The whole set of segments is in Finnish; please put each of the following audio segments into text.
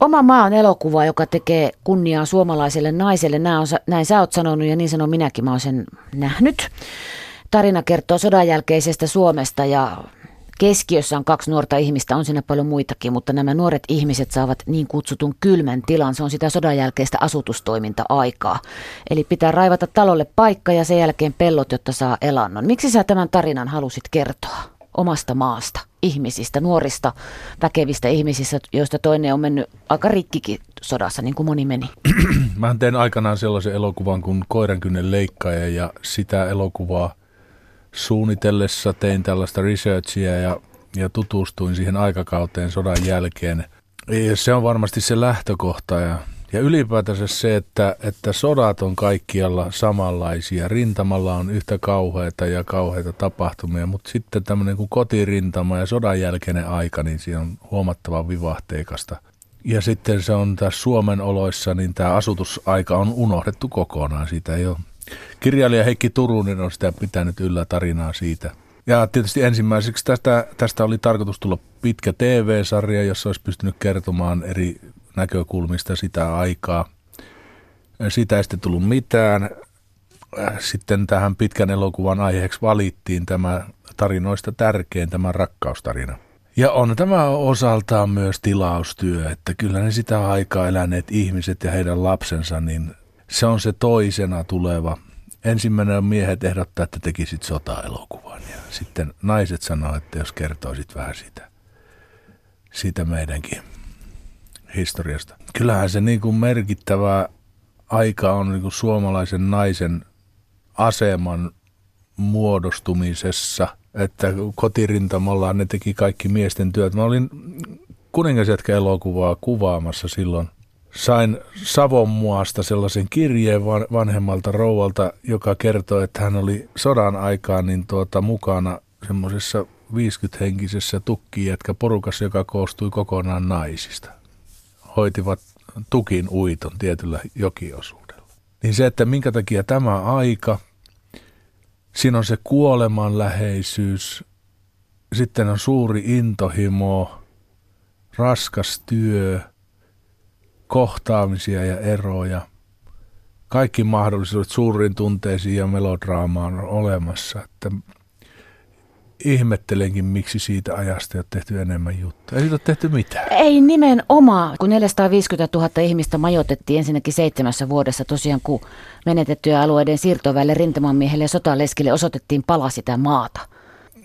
Oma maa on elokuva, joka tekee kunniaa suomalaiselle naiselle. Näin, on, näin sä oot sanonut ja niin sanon minäkin, mä oon sen nähnyt. Tarina kertoo sodan jälkeisestä Suomesta ja keskiössä on kaksi nuorta ihmistä, on siinä paljon muitakin, mutta nämä nuoret ihmiset saavat niin kutsutun kylmän tilan. Se on sitä sodan jälkeistä asutustoiminta-aikaa. Eli pitää raivata talolle paikka ja sen jälkeen pellot, jotta saa elannon. Miksi sä tämän tarinan halusit kertoa omasta maasta, ihmisistä, nuorista, väkevistä ihmisistä, joista toinen on mennyt aika rikkikin sodassa, niin kuin moni meni? Mä tein aikanaan sellaisen elokuvan kuin Koirankynnen leikkaaja ja sitä elokuvaa suunnitellessa tein tällaista researchia ja, ja tutustuin siihen aikakauteen sodan jälkeen. Se on varmasti se lähtökohta ja, ja ylipäätänsä se, että, että sodat on kaikkialla samanlaisia. Rintamalla on yhtä kauheita ja kauheita tapahtumia, mutta sitten tämmöinen kuin kotirintama ja sodan jälkeinen aika, niin siinä on huomattavan vivahteikasta. Ja sitten se on tässä Suomen oloissa, niin tämä asutusaika on unohdettu kokonaan. Siitä ei ole Kirjailija Heikki Turunen on sitä pitänyt yllä tarinaa siitä. Ja tietysti ensimmäiseksi tästä, tästä oli tarkoitus tulla pitkä TV-sarja, jossa olisi pystynyt kertomaan eri näkökulmista sitä aikaa. Siitä ei sitten tullut mitään. Sitten tähän pitkän elokuvan aiheeksi valittiin tämä tarinoista tärkein, tämä rakkaustarina. Ja on tämä osaltaan myös tilaustyö, että kyllä ne sitä aikaa eläneet ihmiset ja heidän lapsensa, niin se on se toisena tuleva. Ensimmäinen miehet ehdottaa, että tekisit sota-elokuvan ja sitten naiset sanoo, että jos kertoisit vähän sitä, siitä meidänkin historiasta. Kyllähän se niin kuin merkittävä aika on niin kuin suomalaisen naisen aseman muodostumisessa, että kotirintamalla ne teki kaikki miesten työt. Mä olin kuningasjätkä elokuvaa kuvaamassa silloin – sain Savonmuasta sellaisen kirjeen vanhemmalta rouvalta, joka kertoi, että hän oli sodan aikaan niin tuota, mukana semmoisessa 50-henkisessä tukkijätkä porukassa, joka koostui kokonaan naisista. Hoitivat tukin uiton tietyllä jokiosuudella. Niin se, että minkä takia tämä aika, siinä on se kuolemanläheisyys, sitten on suuri intohimo, raskas työ – kohtaamisia ja eroja. Kaikki mahdollisuudet suurin tunteisiin ja melodraamaan on olemassa. Että ihmettelenkin, miksi siitä ajasta ei ole tehty enemmän juttuja. Ei siitä ole tehty mitään. Ei nimenomaan, kun 450 000 ihmistä majoitettiin ensinnäkin seitsemässä vuodessa tosiaan, kun menetettyjä alueiden siirtoväelle rintamamiehelle ja sotaleskille osoitettiin pala sitä maata.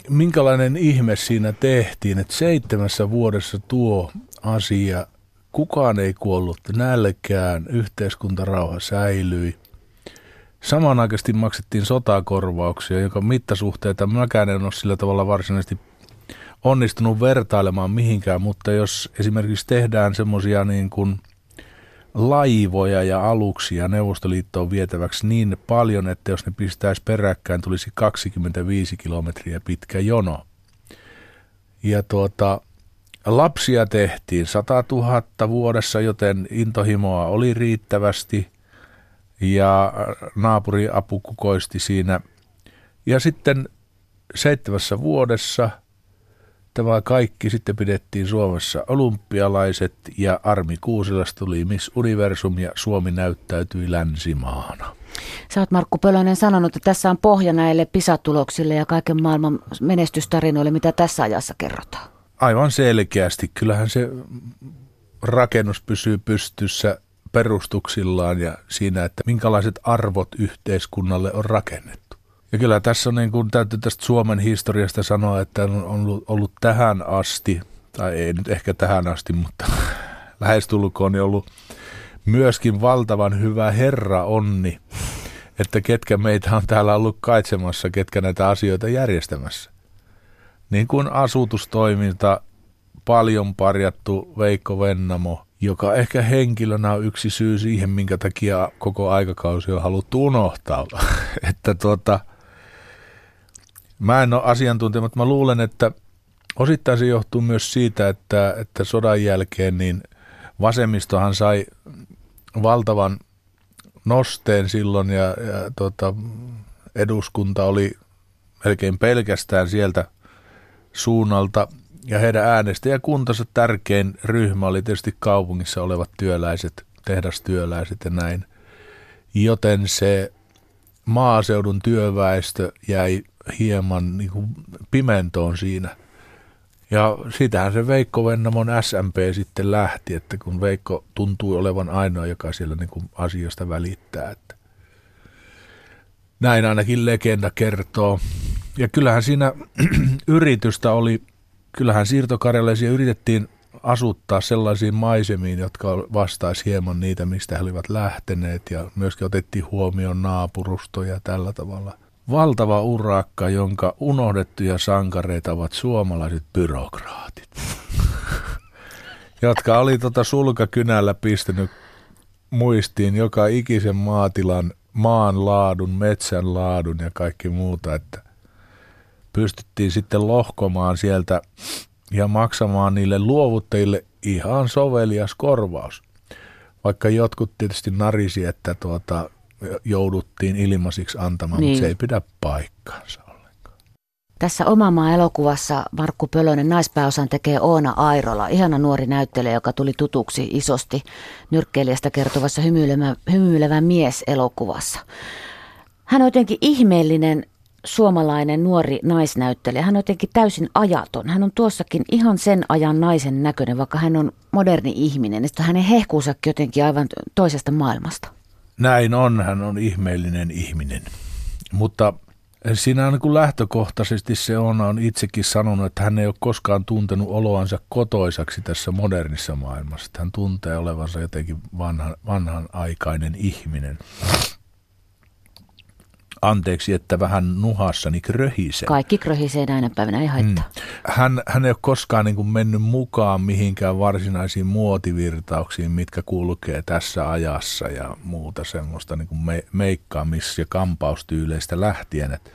Minkälainen ihme siinä tehtiin, että seitsemässä vuodessa tuo asia Kukaan ei kuollut nälkään, yhteiskuntarauha säilyi. Samanaikaisesti maksettiin sotakorvauksia, joka mittasuhteita mäkään en ole sillä tavalla varsinaisesti onnistunut vertailemaan mihinkään, mutta jos esimerkiksi tehdään semmoisia niin kuin laivoja ja aluksia Neuvostoliittoon vietäväksi niin paljon, että jos ne pistäisi peräkkäin, tulisi 25 kilometriä pitkä jono. Ja tuota, Lapsia tehtiin 100 000 vuodessa, joten intohimoa oli riittävästi ja naapuri apu kukoisti siinä. Ja sitten seitsemässä vuodessa tämä kaikki sitten pidettiin Suomessa olympialaiset ja Armi Kuusilasta tuli Miss Universum ja Suomi näyttäytyi länsimaana. Sä oot Markku Pölönen sanonut, että tässä on pohja näille pisatuloksille ja kaiken maailman menestystarinoille, mitä tässä ajassa kerrotaan aivan selkeästi. Kyllähän se rakennus pysyy pystyssä perustuksillaan ja siinä, että minkälaiset arvot yhteiskunnalle on rakennettu. Ja kyllä tässä on niin kuin täytyy tästä Suomen historiasta sanoa, että on ollut, ollut tähän asti, tai ei nyt ehkä tähän asti, mutta lähestulkoon niin ollut myöskin valtavan hyvä herra onni, että ketkä meitä on täällä ollut kaitsemassa, ketkä näitä asioita järjestämässä niin kuin asutustoiminta, paljon parjattu Veikko Vennamo, joka ehkä henkilönä on yksi syy siihen, minkä takia koko aikakausi on haluttu unohtaa. että tuota, mä en ole asiantuntija, mutta mä luulen, että osittain se johtuu myös siitä, että, että sodan jälkeen niin vasemmistohan sai valtavan nosteen silloin ja, ja tuota, eduskunta oli melkein pelkästään sieltä suunnalta ja heidän äänestäjäkuntansa tärkein ryhmä oli tietysti kaupungissa olevat työläiset, tehdastyöläiset ja näin. Joten se maaseudun työväestö jäi hieman niin kuin pimentoon siinä. Ja sitähän se Veikko Vennamon SMP sitten lähti, että kun Veikko tuntui olevan ainoa, joka siellä niin kuin asiasta välittää. Että näin ainakin legenda kertoo. Ja kyllähän siinä yritystä oli, kyllähän siirtokarjalaisia yritettiin asuttaa sellaisiin maisemiin, jotka vastaisi hieman niitä, mistä he olivat lähteneet ja myöskin otettiin huomioon naapurustoja ja tällä tavalla. Valtava urakka, jonka unohdettuja sankareita ovat suomalaiset byrokraatit, jotka oli tota sulkakynällä pistänyt muistiin joka ikisen maatilan maan laadun, metsän laadun ja kaikki muuta, että pystyttiin sitten lohkomaan sieltä ja maksamaan niille luovuttajille ihan sovelias korvaus. Vaikka jotkut tietysti narisi, että tuota, jouduttiin ilmaisiksi antamaan, niin. mutta se ei pidä paikkaansa ollenkaan. Tässä Oma maa elokuvassa Markku Pölönen naispääosan tekee Oona Airola, ihana nuori näyttelijä, joka tuli tutuksi isosti nyrkkeilijästä kertovassa hymyilevä, hymyilevä mies elokuvassa. Hän on jotenkin ihmeellinen suomalainen nuori naisnäyttelijä. Hän on jotenkin täysin ajaton. Hän on tuossakin ihan sen ajan naisen näköinen, vaikka hän on moderni ihminen. Ja hänen hehkuusakin jotenkin aivan toisesta maailmasta. Näin on, hän on ihmeellinen ihminen. Mutta siinä on niin lähtökohtaisesti se on, on itsekin sanonut, että hän ei ole koskaan tuntenut oloansa kotoisaksi tässä modernissa maailmassa. Hän tuntee olevansa jotenkin vanhan, vanhan aikainen ihminen anteeksi, että vähän nuhassani kröhisee. Kaikki kröhisee näinä päivänä, ei haittaa. Mm. Hän, hän ei ole koskaan niin kuin mennyt mukaan mihinkään varsinaisiin muotivirtauksiin, mitkä kulkee tässä ajassa ja muuta semmoista niin kuin me, meikkaamis- ja kampaustyyleistä lähtien. Et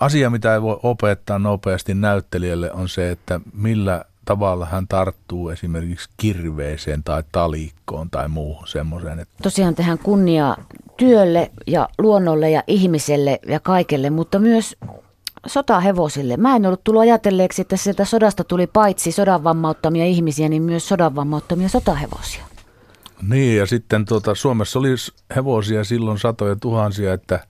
asia, mitä ei voi opettaa nopeasti näyttelijälle, on se, että millä tavalla hän tarttuu esimerkiksi kirveeseen tai talikkoon tai muuhun semmoiseen. Tosiaan tehdään kunnia työlle ja luonnolle ja ihmiselle ja kaikelle, mutta myös sotahevosille. Mä en ollut tullut ajatelleeksi, että sieltä sodasta tuli paitsi sodan vammauttamia ihmisiä, niin myös sodan vammauttamia sotahevosia. Niin, ja sitten tuota, Suomessa oli hevosia silloin satoja tuhansia, että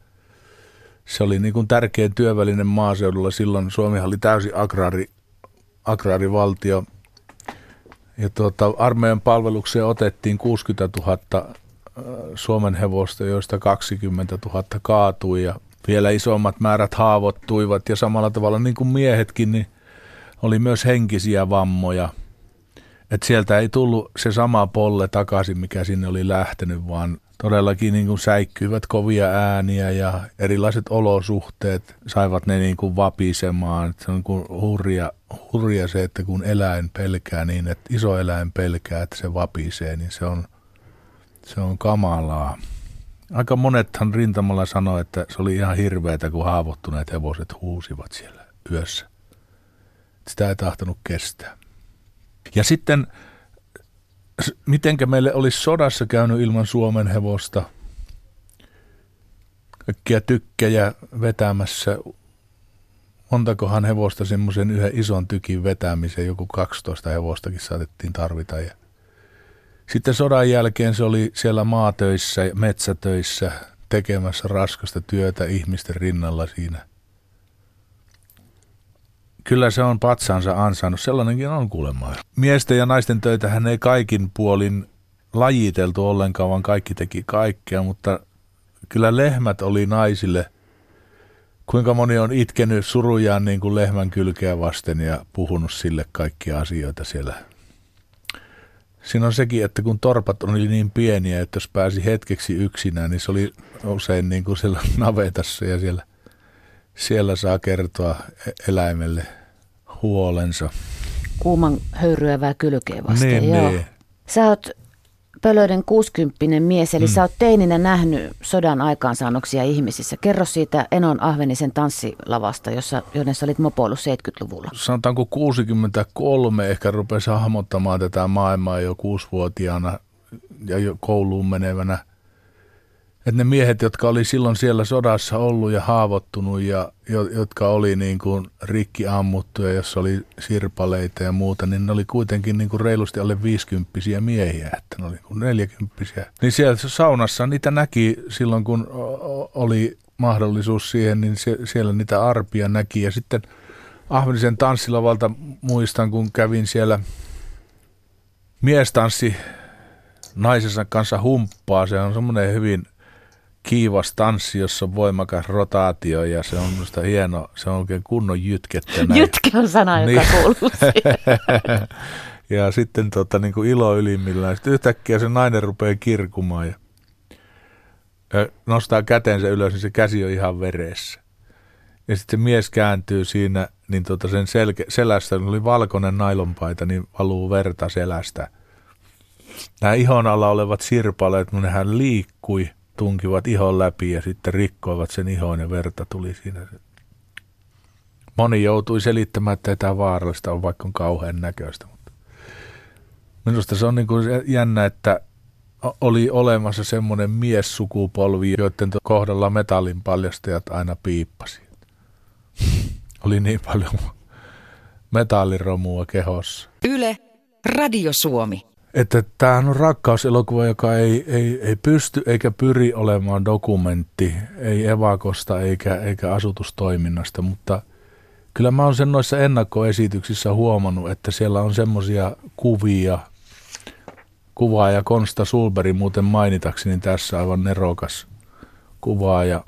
se oli niin kuin tärkeä työväline maaseudulla. Silloin Suomi oli täysin agraari, agraarivaltio. Ja tuota, armeijan palvelukseen otettiin 60 000 Suomen hevosta, joista 20 000 kaatui ja vielä isommat määrät haavoittuivat ja samalla tavalla niin kuin miehetkin, niin oli myös henkisiä vammoja. Et sieltä ei tullut se sama polle takaisin, mikä sinne oli lähtenyt, vaan todellakin niin kuin säikkyivät kovia ääniä ja erilaiset olosuhteet saivat ne niin kuin vapisemaan. Se on niin kuin hurja, hurja se, että kun eläin pelkää niin, että iso eläin pelkää, että se vapisee, niin se on se on kamalaa. Aika monethan rintamalla sanoi, että se oli ihan hirveätä, kun haavoittuneet hevoset huusivat siellä yössä. Sitä ei tahtonut kestää. Ja sitten, mitenkä meille olisi sodassa käynyt ilman Suomen hevosta, kaikkia tykkejä vetämässä, montakohan hevosta semmoisen yhden ison tykin vetämiseen, joku 12 hevostakin saatettiin tarvita. Ja sitten sodan jälkeen se oli siellä maatöissä, metsätöissä, tekemässä raskasta työtä ihmisten rinnalla siinä. Kyllä se on patsansa ansainnut, sellainenkin on kuulemma. Miesten ja naisten töitä hän ei kaikin puolin lajiteltu ollenkaan, vaan kaikki teki kaikkea, mutta kyllä lehmät oli naisille. Kuinka moni on itkenyt surujaan niin kuin lehmän kylkeä vasten ja puhunut sille kaikkia asioita siellä Siinä on sekin, että kun torpat oli niin pieniä, että jos pääsi hetkeksi yksinään, niin se oli usein niin kuin siellä navetassa ja siellä, siellä saa kertoa e- eläimelle huolensa. Kuuman höyryävää kylkeä vasten, niin, joo. Niin. Sä oot Pölöiden 60 mies, eli mm. sä oot teininä nähnyt sodan aikaansaannoksia ihmisissä. Kerro siitä Enon Ahvenisen tanssilavasta, jossa, jossa olit mopoillut 70-luvulla. Sanotaanko 63 ehkä rupesi hahmottamaan tätä maailmaa jo kuusivuotiaana ja jo kouluun menevänä. Että ne miehet, jotka oli silloin siellä sodassa ollut ja haavoittunut ja jo, jotka oli niin kuin rikki ammuttuja, jossa oli sirpaleita ja muuta, niin ne oli kuitenkin niin kuin reilusti alle 50 miehiä, että ne oli niin 40 Niin siellä saunassa niitä näki silloin, kun oli mahdollisuus siihen, niin siellä niitä arpia näki. Ja sitten Ahvenisen tanssilavalta muistan, kun kävin siellä miestanssi naisensa kanssa humppaa. Se on semmoinen hyvin kiivas tanssi, jossa on voimakas rotaatio ja se on minusta hieno, se on oikein kunnon jytkettä. Näin. Jytke on sana, niin. joka kuuluu Ja sitten tota, niin kuin ilo ylimmillään. Sitten yhtäkkiä se nainen rupeaa kirkumaan ja, ja nostaa kätensä ylös, niin se käsi on ihan veressä. Ja sitten se mies kääntyy siinä, niin tota sen selke, selästä, kun oli valkoinen nailonpaita, niin valuu verta selästä. Nämä ihon alla olevat sirpaleet, kun nehän liikkui – tunkivat ihon läpi ja sitten rikkoivat sen ihon ja verta tuli siinä. Moni joutui selittämään, että tämä vaarallista on, vaikka on kauhean näköistä. Mutta minusta se on niin kuin jännä, että oli olemassa semmoinen miessukupolvi, joiden kohdalla metallin paljastajat aina piippasi. Oli niin paljon metalliromua kehossa. Yle, Radio Suomi että tämähän on rakkauselokuva, joka ei, ei, ei pysty eikä pyri olemaan dokumentti, ei evakosta eikä, eikä asutustoiminnasta, mutta kyllä mä oon sen noissa ennakkoesityksissä huomannut, että siellä on semmoisia kuvia, kuvaaja Konsta Sulberi muuten mainitakseni tässä aivan nerokas kuvaaja,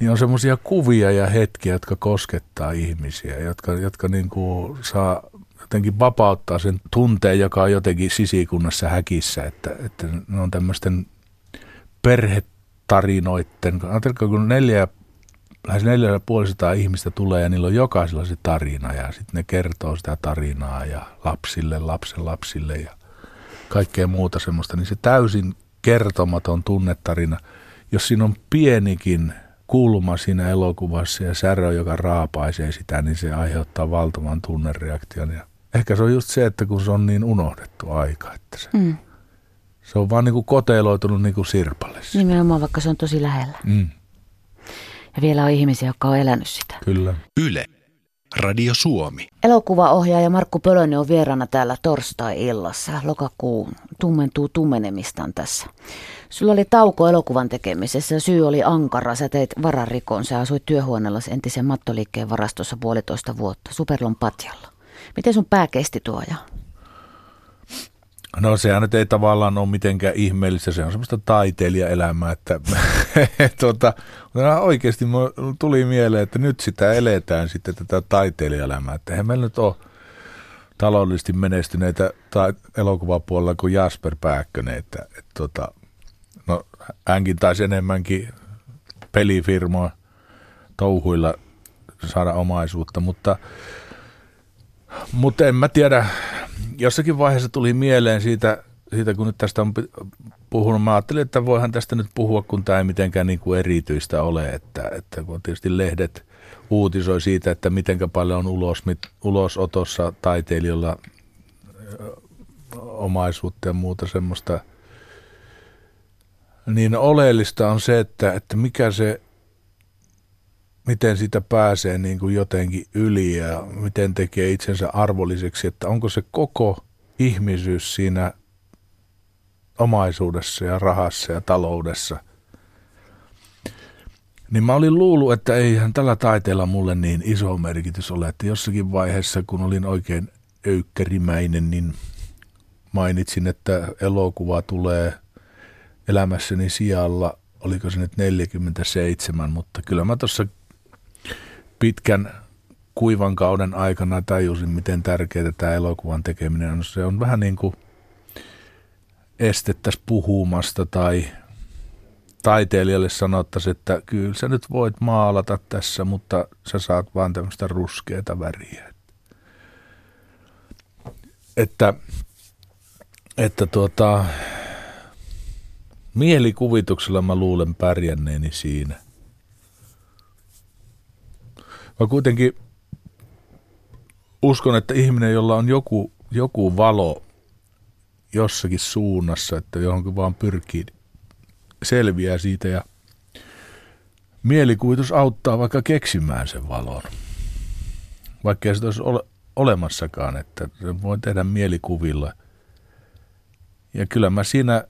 niin on semmoisia kuvia ja hetkiä, jotka koskettaa ihmisiä, jotka, jotka niin kuin saa jotenkin vapauttaa sen tunteen, joka on jotenkin sisikunnassa häkissä, että, että ne on tämmöisten perhetarinoiden, ajatelkaa kun neljä, lähes neljä puolisataa ihmistä tulee ja niillä on jokaisella se tarina ja sitten ne kertoo sitä tarinaa ja lapsille, lapsen lapsille ja kaikkea muuta semmoista, niin se täysin kertomaton tunnetarina, jos siinä on pienikin kulma siinä elokuvassa ja särö, joka raapaisee sitä, niin se aiheuttaa valtavan tunnereaktion. Ja Ehkä se on just se, että kun se on niin unohdettu aika, että se, mm. se on vaan niin kuin koteloitunut niin kuin sirpalessa. Nimenomaan, vaikka se on tosi lähellä. Mm. Ja vielä on ihmisiä, jotka on elänyt sitä. Kyllä. Yle. Radio Suomi. Elokuvaohjaaja Markku Pölönen on vieraana täällä torstai-illassa. Lokakuun tummentuu tummenemistaan tässä. Sulla oli tauko elokuvan tekemisessä. Syy oli ankara. Sä teit vararikon. Sä asuit työhuoneella entisen mattoliikkeen varastossa puolitoista vuotta. Superlon patjalla. Miten sun pää kesti tuo ajan? No sehän nyt ei tavallaan ole mitenkään ihmeellistä, se on semmoista taiteilijaelämää, että tuota, oikeasti tuli mieleen, että nyt sitä eletään sitten tätä taiteilijaelämää, että eihän meillä nyt ole taloudellisesti menestyneitä ta- elokuvapuolella kuin Jasper Pääkkönen, että, että tuota, no hänkin taisi enemmänkin pelifirmoa touhuilla saada omaisuutta, mutta mutta en mä tiedä, jossakin vaiheessa tuli mieleen siitä, siitä kun nyt tästä on puhunut, mä ajattelin, että voihan tästä nyt puhua, kun tämä ei mitenkään niin kuin erityistä ole, että, että kun tietysti lehdet uutisoi siitä, että miten paljon on ulos, mit, ulosotossa taiteilijoilla omaisuutta ja muuta semmoista, niin oleellista on se, että, että mikä se miten sitä pääsee niin kuin jotenkin yli ja miten tekee itsensä arvolliseksi, että onko se koko ihmisyys siinä omaisuudessa ja rahassa ja taloudessa. Niin mä olin luullut, että eihän tällä taiteella mulle niin iso merkitys ole, että jossakin vaiheessa, kun olin oikein öykkärimäinen, niin mainitsin, että elokuva tulee elämässäni sijalla, oliko se nyt 47, mutta kyllä mä tuossa pitkän kuivan kauden aikana tajusin, miten tärkeää tämä elokuvan tekeminen on. Se on vähän niin kuin estettäisiin puhumasta tai taiteilijalle sanottaisiin, että kyllä sä nyt voit maalata tässä, mutta sä saat vaan tämmöistä ruskeata väriä. Että, että tuota, mielikuvituksella mä luulen pärjänneeni siinä. Mä kuitenkin uskon, että ihminen, jolla on joku, joku valo jossakin suunnassa, että johonkin vaan pyrkii selviää siitä ja mielikuvitus auttaa vaikka keksimään sen valon. Vaikka se olisi ole, olemassakaan, että voi tehdä mielikuvilla. Ja kyllä mä siinä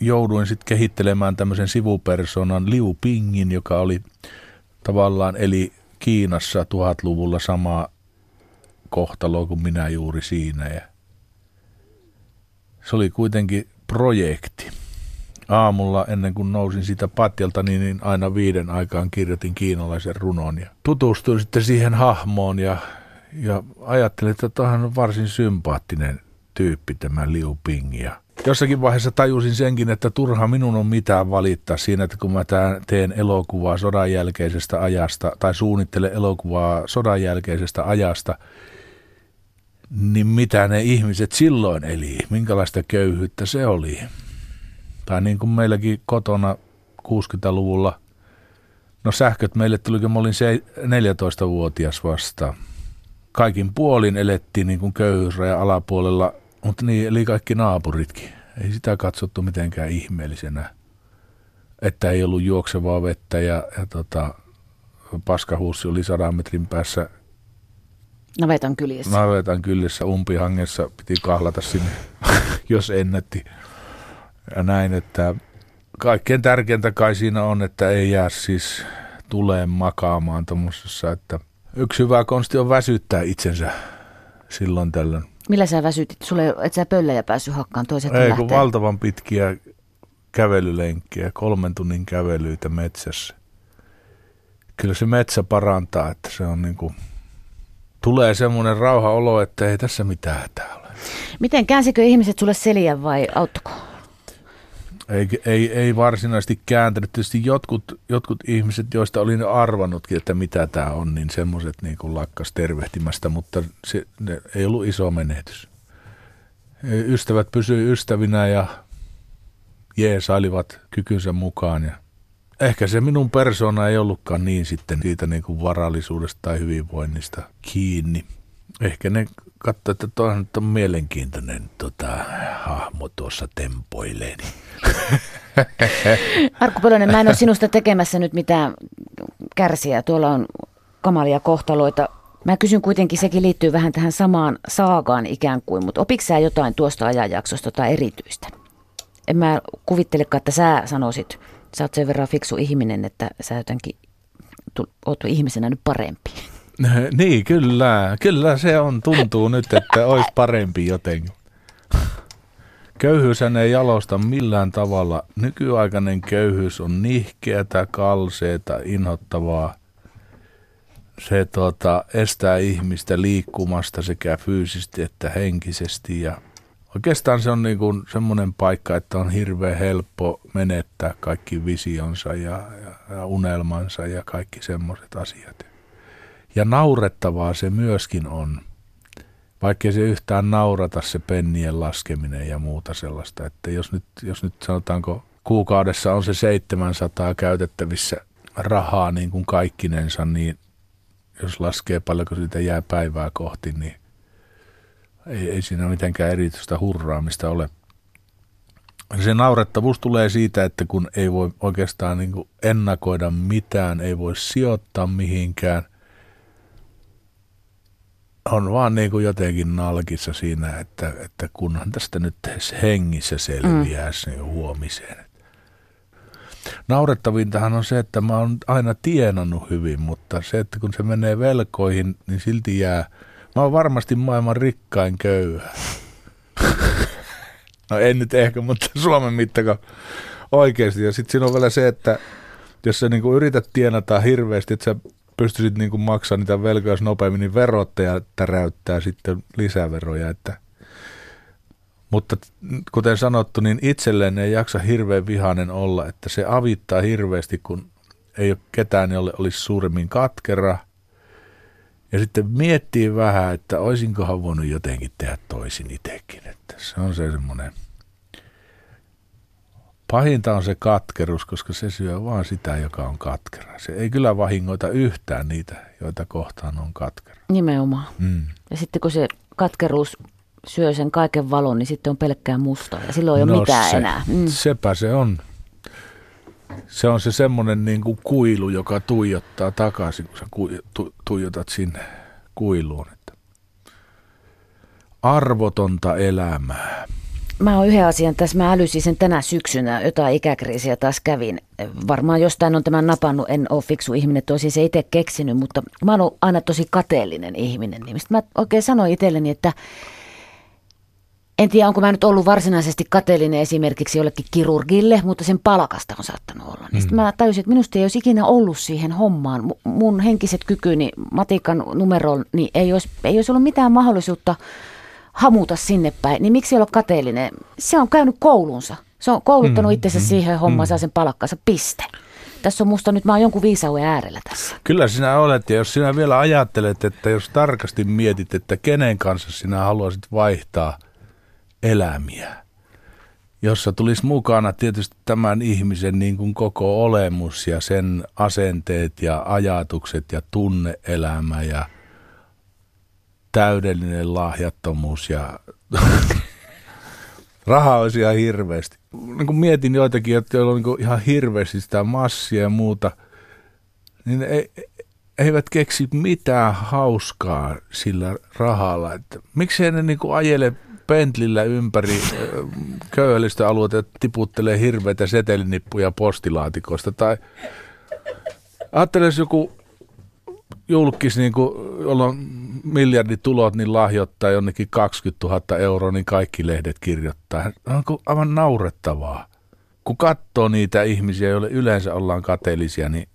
jouduin sitten kehittelemään tämmöisen sivupersonan Liu Pingin, joka oli tavallaan eli Kiinassa tuhatluvulla sama kohtalo kuin minä juuri siinä. Ja se oli kuitenkin projekti. Aamulla ennen kuin nousin siitä patjalta, niin, niin aina viiden aikaan kirjoitin kiinalaisen runon ja tutustuin sitten siihen hahmoon ja, ja ajattelin, että tuohan on varsin sympaattinen tyyppi tämä Liu Ping. Ja jossakin vaiheessa tajusin senkin, että turha minun on mitään valittaa siinä, että kun mä teen elokuvaa sodan jälkeisestä ajasta tai suunnittelen elokuvaa sodan jälkeisestä ajasta, niin mitä ne ihmiset silloin eli, minkälaista köyhyyttä se oli. Tai niin kuin meilläkin kotona 60-luvulla, no sähköt meille tuli, kun mä olin 14-vuotias vasta. Kaikin puolin elettiin niin kuin köyhyysrajan alapuolella, mutta niin eli kaikki naapuritkin. Ei sitä katsottu mitenkään ihmeellisenä, että ei ollut juoksevaa vettä ja, ja tota, paskahuussi oli sadan metrin päässä Navetan kyljessä. Navetan kyljessä umpihangessa piti kahlata sinne, jos ennätti. Ja näin, että kaikkein tärkeintä kai siinä on, että ei jää siis tuleen makaamaan tuommoisessa, että yksi hyvä konsti on väsyttää itsensä silloin tällöin. Millä sä väsytit? Sulle et sä pöllejä päässyt hakkaan toiset Ei, kun valtavan pitkiä kävelylenkkiä, kolmen tunnin kävelyitä metsässä. Kyllä se metsä parantaa, että se on niin kuin tulee semmoinen rauha olo, että ei tässä mitään hätää ole. Miten käänsikö ihmiset sulle seliä vai auttako? Ei, ei, ei varsinaisesti kääntänyt. Tietysti jotkut, jotkut ihmiset, joista olin arvannutkin, että mitä tämä on, niin semmoiset niin lakkas tervehtimästä, mutta se ne ei ollut iso menetys. Ystävät pysyivät ystävinä ja jeesailivat kykynsä mukaan ja ehkä se minun persona ei ollutkaan niin sitten siitä niin kuin varallisuudesta tai hyvinvoinnista kiinni. Ehkä ne katsoivat, että toi on, mielenkiintoinen tota, hahmo tuossa tempoilee. Arkku Pölönen, mä en ole sinusta tekemässä nyt mitään kärsiä. Tuolla on kamalia kohtaloita. Mä kysyn kuitenkin, sekin liittyy vähän tähän samaan saagaan ikään kuin, mutta opitko sä jotain tuosta ajanjaksosta tai erityistä? En mä kuvittelekaan, että sä sanoisit sä oot sen verran fiksu ihminen, että sä jotenkin oot ihmisenä nyt parempi. Niin, kyllä. Kyllä se on. Tuntuu nyt, että olisi parempi jotenkin. Köyhyys ei jalosta millään tavalla. Nykyaikainen köyhyys on nihkeätä, kalseeta, inhottavaa. Se tuota, estää ihmistä liikkumasta sekä fyysisesti että henkisesti ja Oikeastaan se on niin kuin semmoinen paikka, että on hirveän helppo menettää kaikki visionsa ja, ja, ja unelmansa ja kaikki semmoiset asiat. Ja naurettavaa se myöskin on, vaikka se yhtään naurata se pennien laskeminen ja muuta sellaista. Että jos nyt, jos nyt sanotaanko kuukaudessa on se 700 käytettävissä rahaa niin kuin kaikkinensa, niin jos laskee paljonko siitä jää päivää kohti, niin ei, ei siinä mitenkään erityistä hurraamista ole. Se naurettavuus tulee siitä, että kun ei voi oikeastaan niin ennakoida mitään, ei voi sijoittaa mihinkään, on vaan niin kuin jotenkin nalkissa siinä, että, että kunhan tästä nyt hengissä selviää mm. huomiseen. Naurettavintahan on se, että mä oon aina tienannut hyvin, mutta se, että kun se menee velkoihin, niin silti jää – Mä oon varmasti maailman rikkain köyhä. no en nyt ehkä, mutta Suomen mittaka oikeasti. Ja sitten siinä on vielä se, että jos sä niinku yrität tienata hirveästi, että sä pystyisit niinku maksamaan niitä velkoja nopeammin, niin verottaja täräyttää sitten lisäveroja. Että mutta kuten sanottu, niin itselleen ei jaksa hirveän vihainen olla, että se avittaa hirveästi, kun ei ole ketään, jolle olisi suuremmin katkera – ja sitten miettii vähän, että olisinkohan voinut jotenkin tehdä toisin itsekin. Että se on se semmoinen, pahinta on se katkerus, koska se syö vaan sitä, joka on katkera. Se ei kyllä vahingoita yhtään niitä, joita kohtaan on katkera. Nimenomaan. Mm. Ja sitten kun se katkeruus syö sen kaiken valon, niin sitten on pelkkää mustaa ja silloin ei no ole mitään se, enää. Mm. Sepä se on. se on se semmoinen niin kuin kuilu, joka tuijottaa takaisin, kun sä tuijotat sinne kuiluun. Että arvotonta elämää. Mä oon yhden asian tässä, mä älysin sen tänä syksynä, jotain ikäkriisiä taas kävin. Varmaan jostain on tämän napannut, en ole fiksu ihminen, että olisin se itse keksinyt, mutta mä oon aina tosi kateellinen ihminen. Niin mä oikein sanoin itselleni, että en tiedä, onko mä nyt ollut varsinaisesti kateellinen esimerkiksi jollekin kirurgille, mutta sen palkasta on saattanut olla. Niin mm. mä tajusin, että minusta ei olisi ikinä ollut siihen hommaan. Mun henkiset kykyni matikan numeroon, niin ei olisi, ei olisi ollut mitään mahdollisuutta hamuta sinne päin. Niin miksi olla kateellinen? Se on käynyt koulunsa. Se on kouluttanut mm, itsensä mm, siihen hommaan, mm. saa sen palkkansa, piste. Tässä on musta nyt, mä oon jonkun viisauden äärellä tässä. Kyllä sinä olet, ja jos sinä vielä ajattelet, että jos tarkasti mietit, että kenen kanssa sinä haluaisit vaihtaa – elämiä, jossa tulisi mukana tietysti tämän ihmisen niin kuin koko olemus ja sen asenteet ja ajatukset ja tunneelämä ja täydellinen lahjattomuus ja rahaa olisi ihan hirveästi. Niin kun mietin joitakin, joilla on niin ihan hirveästi sitä massia ja muuta, niin ei, eivät keksi mitään hauskaa sillä rahalla. Että miksi ne niin ajele pentlillä ympäri köyhällistä alueita ja tiputtelee hirveitä setelinippuja postilaatikosta. Tai ajattele, jos joku julkis, niin kuin, jolla on miljarditulot, niin lahjoittaa jonnekin 20 000 euroa, niin kaikki lehdet kirjoittaa. On aivan naurettavaa. Kun katsoo niitä ihmisiä, joille yleensä ollaan kateellisia, niin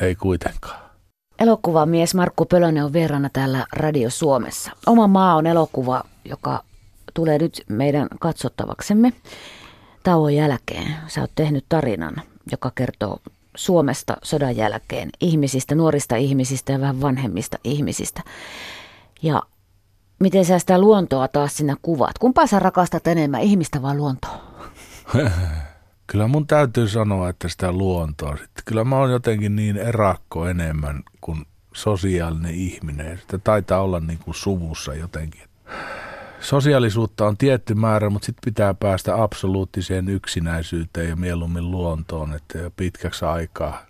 ei kuitenkaan. Elokuvamies Markku Pölönen on vieraana täällä Radio Suomessa. Oma maa on elokuva, joka tulee nyt meidän katsottavaksemme tauon jälkeen. Sä oot tehnyt tarinan, joka kertoo Suomesta sodan jälkeen ihmisistä, nuorista ihmisistä ja vähän vanhemmista ihmisistä. Ja miten sä sitä luontoa taas sinä kuvat? Kumpaa sä rakastat enemmän, ihmistä vai luontoa? Kyllä mun täytyy sanoa, että sitä luontoa. Sitten kyllä mä oon jotenkin niin erakko enemmän kuin sosiaalinen ihminen. Sitä taitaa olla niin kuin suvussa jotenkin. Sosiaalisuutta on tietty määrä, mutta sitten pitää päästä absoluuttiseen yksinäisyyteen ja mieluummin luontoon, että pitkäksi aikaa.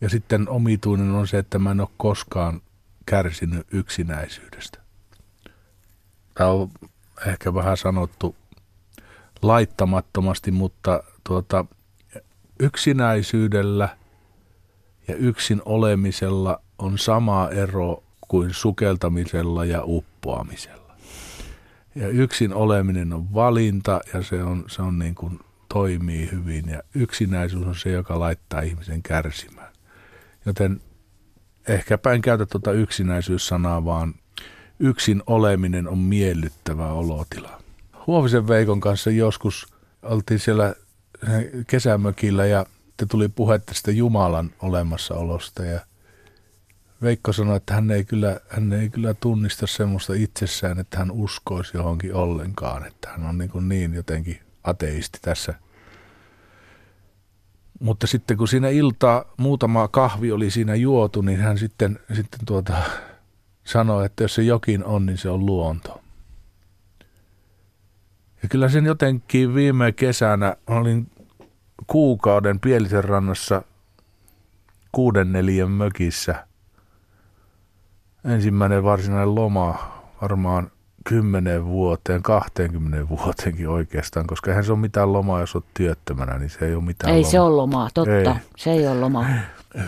Ja sitten omituinen on se, että mä en ole koskaan kärsinyt yksinäisyydestä. Tämä on ehkä vähän sanottu laittamattomasti, mutta tuota, yksinäisyydellä ja yksin olemisella on sama ero kuin sukeltamisella ja uppoamisella. Ja yksin oleminen on valinta ja se, on, se on niin kuin toimii hyvin ja yksinäisyys on se, joka laittaa ihmisen kärsimään. Joten ehkäpä en käytä tuota yksinäisyyssanaa, vaan yksin oleminen on miellyttävä olotila. Huovisen Veikon kanssa joskus oltiin siellä kesämökillä ja te tuli puhetta sitä Jumalan olemassaolosta ja Veikko sanoi, että hän ei, kyllä, hän ei kyllä tunnista semmoista itsessään, että hän uskoisi johonkin ollenkaan, että hän on niin, kuin niin jotenkin ateisti tässä. Mutta sitten kun siinä iltaa muutama kahvi oli siinä juotu, niin hän sitten, sitten tuota, sanoi, että jos se jokin on, niin se on luonto. Ja kyllä sen jotenkin viime kesänä olin kuukauden Pielisen rannassa kuuden neljän mökissä. Ensimmäinen varsinainen loma varmaan kymmenen vuoteen, 20 vuoteenkin oikeastaan, koska eihän se ole mitään lomaa, jos olet työttömänä, niin se ei ole mitään Ei lomaa. se ole lomaa, totta. Ei. Se ei ole lomaa.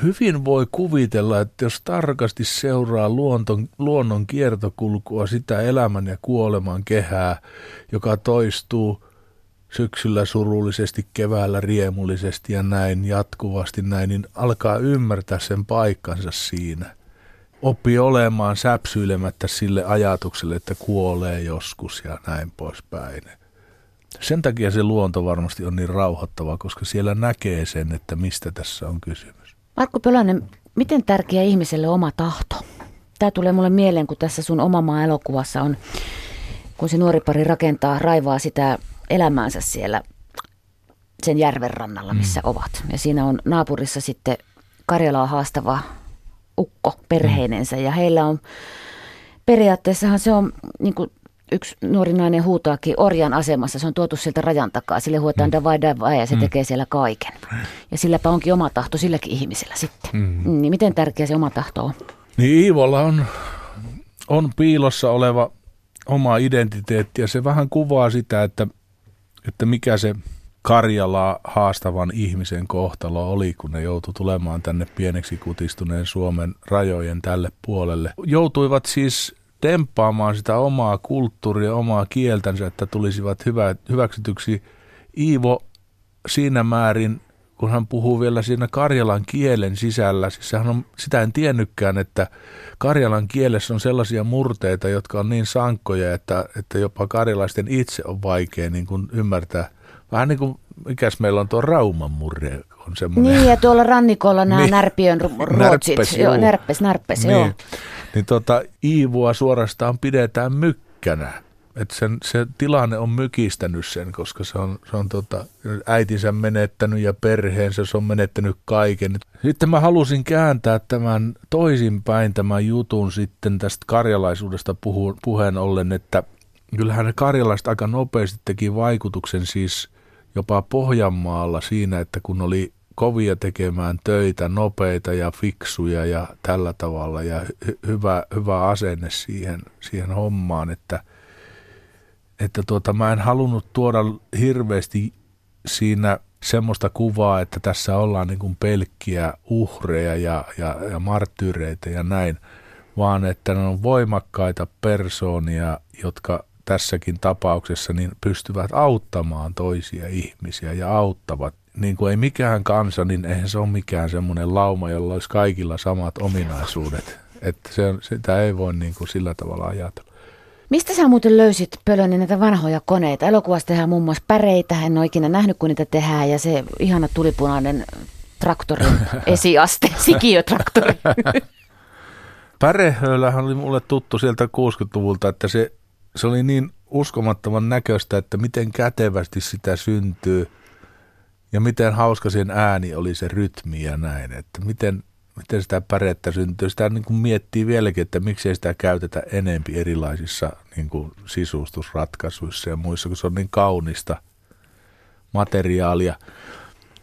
Hyvin voi kuvitella, että jos tarkasti seuraa luonton, luonnon kiertokulkua, sitä elämän ja kuoleman kehää, joka toistuu syksyllä surullisesti, keväällä riemullisesti ja näin jatkuvasti näin, niin alkaa ymmärtää sen paikkansa siinä. Oppi olemaan säpsyilemättä sille ajatukselle, että kuolee joskus ja näin poispäin. Sen takia se luonto varmasti on niin rauhoittava, koska siellä näkee sen, että mistä tässä on kysymys. Markku Pölänen, miten tärkeä ihmiselle oma tahto? Tämä tulee mulle mieleen, kun tässä sun oma maa elokuvassa on, kun se nuori pari rakentaa, raivaa sitä elämäänsä siellä sen järven rannalla, missä mm. ovat. Ja siinä on naapurissa sitten Karjalaa haastava ukko perheinensä ja heillä on periaatteessahan se on niin kuin yksi nuori nainen huutaakin orjan asemassa. Se on tuotu sieltä rajan takaa. Sille huutaan mm. davai davai ja se mm. tekee siellä kaiken. Ja silläpä onkin oma tahto silläkin ihmisellä sitten. Mm. mm. Niin miten tärkeä se oma tahto on? Niin Iivolla on, on piilossa oleva oma identiteetti ja se vähän kuvaa sitä, että, että mikä se Karjalaa haastavan ihmisen kohtalo oli, kun ne joutui tulemaan tänne pieneksi kutistuneen Suomen rajojen tälle puolelle. Joutuivat siis temppaamaan sitä omaa kulttuuria, omaa kieltänsä, että tulisivat hyvä, hyväksytyksi. Iivo siinä määrin, kun hän puhuu vielä siinä Karjalan kielen sisällä, siis sehän on, sitä en tiennytkään, että Karjalan kielessä on sellaisia murteita, jotka on niin sankkoja, että, että jopa karjalaisten itse on vaikea niin kuin ymmärtää. Vähän niin kuin, mikäs meillä on tuo Rauman murre, on semmoinen. Niin, ja tuolla rannikolla nämä niin. närpiön ruotsit. Närppes, joo, närppes, närppes, niin. joo niin tota, Iivua suorastaan pidetään mykkänä. Et sen, se tilanne on mykistänyt sen, koska se on, se on tota, äitinsä menettänyt ja perheensä, se on menettänyt kaiken. Sitten mä halusin kääntää tämän toisinpäin tämän jutun sitten tästä karjalaisuudesta puhu, puheen ollen, että kyllähän ne karjalaiset aika nopeasti teki vaikutuksen siis jopa Pohjanmaalla siinä, että kun oli kovia tekemään töitä, nopeita ja fiksuja ja tällä tavalla ja hy- hyvä, hyvä asenne siihen, siihen hommaan, että, että tuota, mä en halunnut tuoda hirveästi siinä semmoista kuvaa, että tässä ollaan niin kuin pelkkiä uhreja ja, ja, ja marttyyreitä ja näin, vaan että ne on voimakkaita persoonia, jotka tässäkin tapauksessa niin pystyvät auttamaan toisia ihmisiä ja auttavat niin kuin ei mikään kansa, niin eihän se ole mikään semmoinen lauma, jolla olisi kaikilla samat ominaisuudet. Että se sitä ei voi niin kuin sillä tavalla ajatella. Mistä sä muuten löysit Pölönen näitä vanhoja koneita? Elokuvassa tehdään muun muassa päreitä, en ole ikinä nähnyt kun niitä tehdään ja se ihana tulipunainen traktorin esiaste, sikiötraktori. Pärehöylähän oli mulle tuttu sieltä 60-luvulta, että se, se oli niin uskomattoman näköistä, että miten kätevästi sitä syntyy – ja miten hauska sen ääni oli se rytmi ja näin, että miten, miten sitä pärettä syntyy. Sitä niin kuin miettii vieläkin, että miksei sitä käytetä enempi erilaisissa niin kuin sisustusratkaisuissa ja muissa, kun se on niin kaunista materiaalia.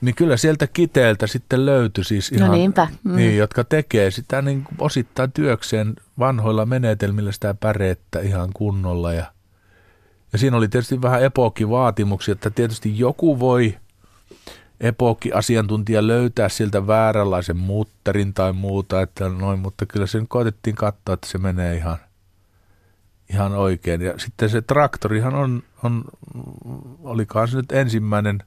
Niin kyllä sieltä kiteeltä sitten löytyi siis no ihan, no niinpä. Mm. Niin, jotka tekee sitä niin kuin osittain työkseen vanhoilla menetelmillä sitä pärettä ihan kunnolla. Ja, ja siinä oli tietysti vähän epokkivaatimuksia, että tietysti joku voi – epokki-asiantuntija löytää sieltä vääränlaisen muutterin tai muuta, että noin, mutta kyllä sen koitettiin katsoa, että se menee ihan, ihan oikein. Ja sitten se traktorihan on, on olikohan se nyt ensimmäinen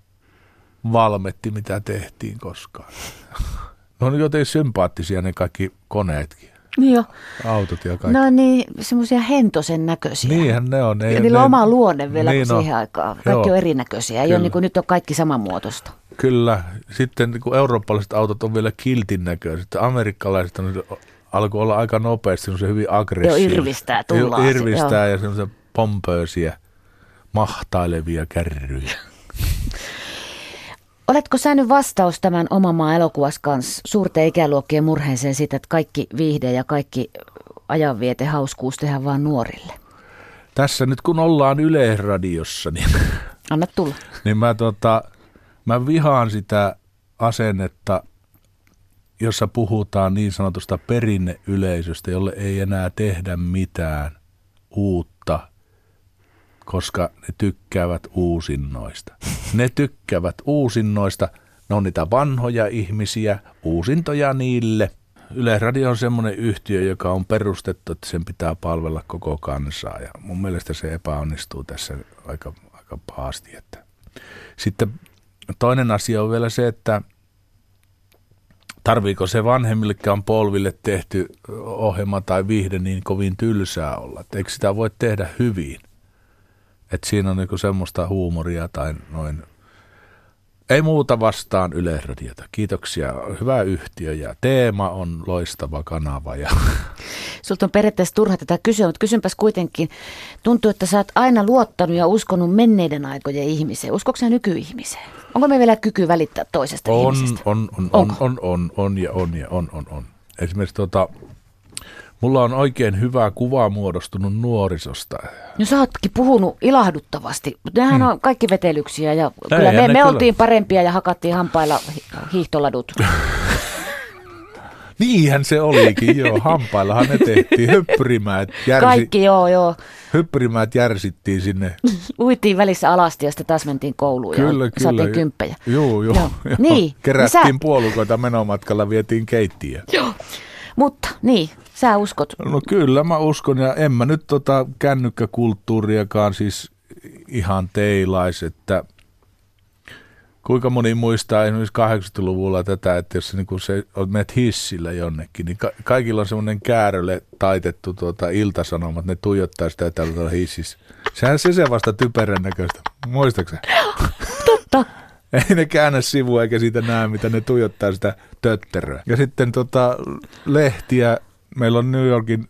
valmetti, mitä tehtiin koskaan. Ne on jotenkin sympaattisia ne kaikki koneetkin. Niin jo. Autot ja kaikki. No niin, semmoisia hentosen näköisiä. Niinhän ne on. Ei, ja niillä ne, on oma luonne vielä niin siihen on. aikaan. Kaikki Joo. on erinäköisiä. Ei ole niin kuin, nyt on kaikki samanmuotoista. Kyllä. Sitten kun eurooppalaiset autot on vielä kiltin näköiset. Amerikkalaiset on, alkoi olla aika nopeasti se hyvin aggressiivisia. Joo, irvistää tullaan. Irvistää ja semmoisia pompöösiä, mahtailevia kärryjä. Oletko nyt vastaus tämän oman maan elokuvassa kanssa suurten ikäluokkien murheeseen siitä, että kaikki viihde ja kaikki ajanviete, hauskuus tehdään vaan nuorille? Tässä nyt kun ollaan Yleisradiossa, niin, Anna tulla. niin mä, tota, mä vihaan sitä asennetta, jossa puhutaan niin sanotusta perinneyleisöstä, jolle ei enää tehdä mitään uutta koska ne tykkäävät uusinnoista. Ne tykkäävät uusinnoista, ne on niitä vanhoja ihmisiä, uusintoja niille. Yleisradio on semmoinen yhtiö, joka on perustettu, että sen pitää palvella koko kansaa ja mun mielestä se epäonnistuu tässä aika, aika pahasti. Että. Sitten toinen asia on vielä se, että tarviiko se vanhemmillekään polville tehty ohjelma tai viihde niin kovin tylsää olla. Että eikö sitä voi tehdä hyvin? Että siinä on niinku semmoista huumoria tai noin. Ei muuta vastaan Yleisradiota. Kiitoksia. Hyvä yhtiö ja teema on loistava kanava. Ja... Sulta on periaatteessa turha tätä kysyä, mutta kysynpäs kuitenkin. Tuntuu, että sä oot aina luottanut ja uskonut menneiden aikojen ihmiseen. Uskotko sä nykyihmiseen? Onko me vielä kyky välittää toisesta on, ihmisestä? On, on, on, on, on, on, ja on ja on, on, on. Esimerkiksi tuota, Mulla on oikein hyvä kuva muodostunut nuorisosta. No sä ootkin puhunut ilahduttavasti, mutta nehän hmm. on kaikki vetelyksiä ja Ei, kyllä me, me kyllä. oltiin parempia ja hakattiin hampailla hi- hiihtoladut. Niinhän se olikin, joo. Hampaillahan ne tehtiin. Höppyrimäät, järsi, Kaikki, joo, joo. höppyrimäät järsittiin sinne. Uitiin välissä alasti ja sitten taas mentiin kouluun Kyllä, ja kyllä. saatiin kymppejä. Joo, joo. Joo. joo. Niin, Kerättiin niin sä- puolukoita menomatkalla, vietiin keittiä. Mutta niin, sä uskot. No kyllä mä uskon ja en mä nyt tota kännykkäkulttuuriakaan siis ihan teilais, että kuinka moni muistaa esimerkiksi 80-luvulla tätä, että jos niin se menet hissillä jonnekin, niin ka- kaikilla on semmoinen käärölle taitettu tuota iltasanomat, ne tuijottaa sitä tällä hississä. Sehän se se vasta typerän näköistä. Muistaaksä? Totta. Ei ne käännä sivua eikä siitä näe, mitä ne tuijottaa sitä tötteröä. Ja sitten tota, lehtiä, meillä on New Yorkin,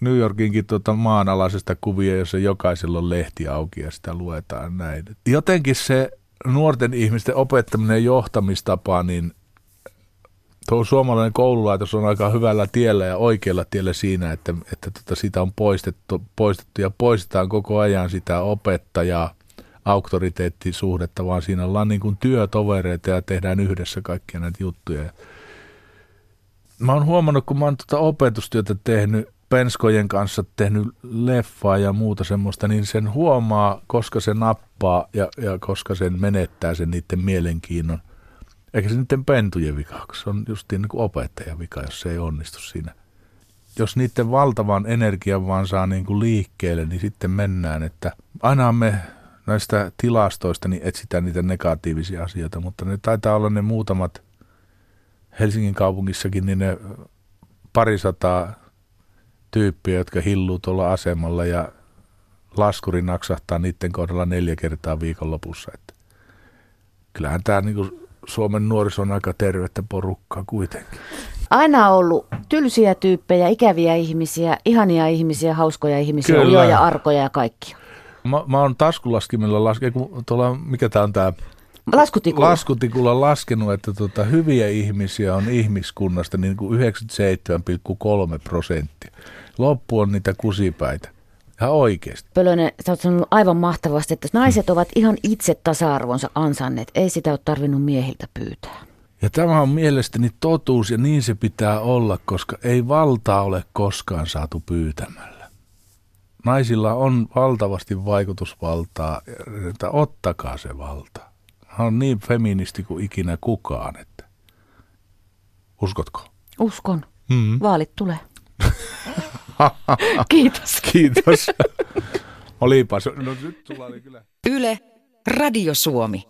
New Yorkinkin tota maanalaisesta kuvia, jossa jokaisella on lehti auki ja sitä luetaan näin. Jotenkin se nuorten ihmisten opettaminen ja johtamistapa, niin tuo suomalainen koululaitos on aika hyvällä tiellä ja oikealla tiellä siinä, että, että tota sitä on poistettu, poistettu ja poistetaan koko ajan sitä opettajaa, auktoriteettisuhdetta, vaan siinä ollaan niin kuin työtovereita ja tehdään yhdessä kaikkia näitä juttuja. Mä oon huomannut, kun mä oon tuota opetustyötä tehnyt, penskojen kanssa tehnyt leffaa ja muuta semmoista, niin sen huomaa, koska se nappaa ja, ja koska sen menettää sen niiden mielenkiinnon. Eikä se niiden pentujen vika, se on just niin kuin opettajan vika, jos se ei onnistu siinä. Jos niiden valtavan energian vaan saa niin kuin liikkeelle, niin sitten mennään, että aina me näistä tilastoista niin etsitään niitä negatiivisia asioita, mutta ne taitaa olla ne muutamat Helsingin kaupungissakin, niin ne parisataa tyyppiä, jotka hilluu tuolla asemalla ja laskuri naksahtaa niiden kohdalla neljä kertaa viikonlopussa. Että kyllähän tämä niin Suomen nuoriso on aika tervettä porukkaa kuitenkin. Aina on ollut tylsiä tyyppejä, ikäviä ihmisiä, ihania ihmisiä, hauskoja ihmisiä, Kyllä. ujoja, arkoja ja kaikkia. Mä, mä oon taskulaskimella laskenut, kun tuolla, mikä tämä on tämä Laskutikulla. laskutikulla laskenut, että tota, hyviä ihmisiä on ihmiskunnasta niin kuin 97,3 prosenttia. Loppu on niitä kusipäitä. Ihan oikeasti. Pölönen, sä oot sanonut aivan mahtavasti, että naiset ovat ihan itse tasa-arvonsa ansanneet. Ei sitä ole tarvinnut miehiltä pyytää. Ja tämä on mielestäni totuus ja niin se pitää olla, koska ei valtaa ole koskaan saatu pyytämällä. Naisilla on valtavasti vaikutusvaltaa, että ottakaa se valta. Hän on niin feministi kuin ikinä kukaan, että uskotko? Uskon. Mm. Vaalit tulee. Kiitos. Kiitos. Olipa se. No nyt sulla oli kyllä. Yle, Radio Suomi.